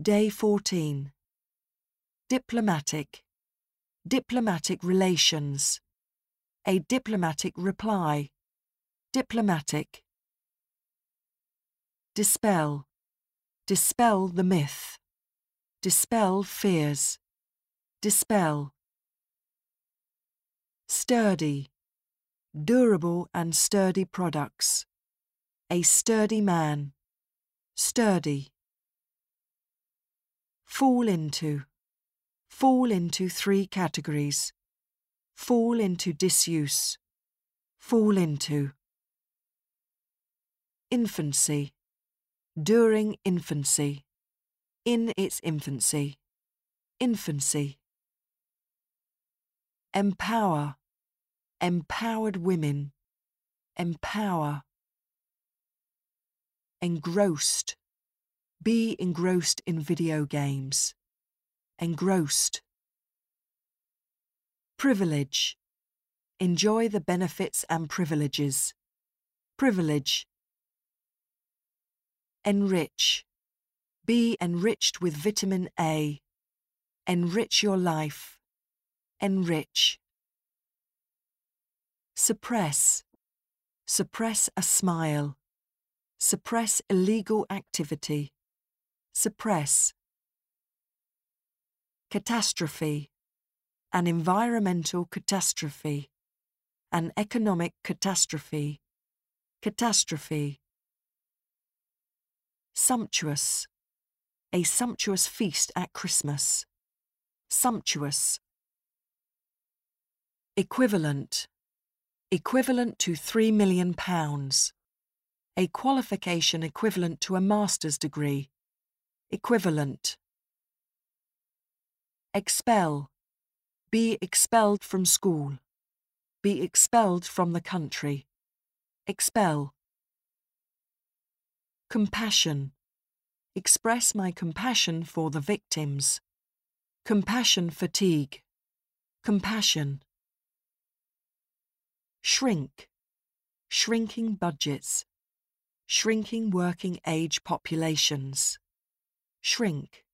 Day 14. Diplomatic. Diplomatic relations. A diplomatic reply. Diplomatic. Dispel. Dispel the myth. Dispel fears. Dispel. Sturdy. Durable and sturdy products. A sturdy man. Sturdy. Fall into. Fall into three categories. Fall into disuse. Fall into. Infancy. During infancy. In its infancy. Infancy. Empower. Empowered women. Empower. Engrossed. Be engrossed in video games. Engrossed. Privilege. Enjoy the benefits and privileges. Privilege. Enrich. Be enriched with vitamin A. Enrich your life. Enrich. Suppress. Suppress a smile. Suppress illegal activity. Suppress. Catastrophe. An environmental catastrophe. An economic catastrophe. Catastrophe. Sumptuous. A sumptuous feast at Christmas. Sumptuous. Equivalent. Equivalent to £3 million. A qualification equivalent to a master's degree. Equivalent. Expel. Be expelled from school. Be expelled from the country. Expel. Compassion. Express my compassion for the victims. Compassion fatigue. Compassion. Shrink. Shrinking budgets. Shrinking working age populations. Shrink.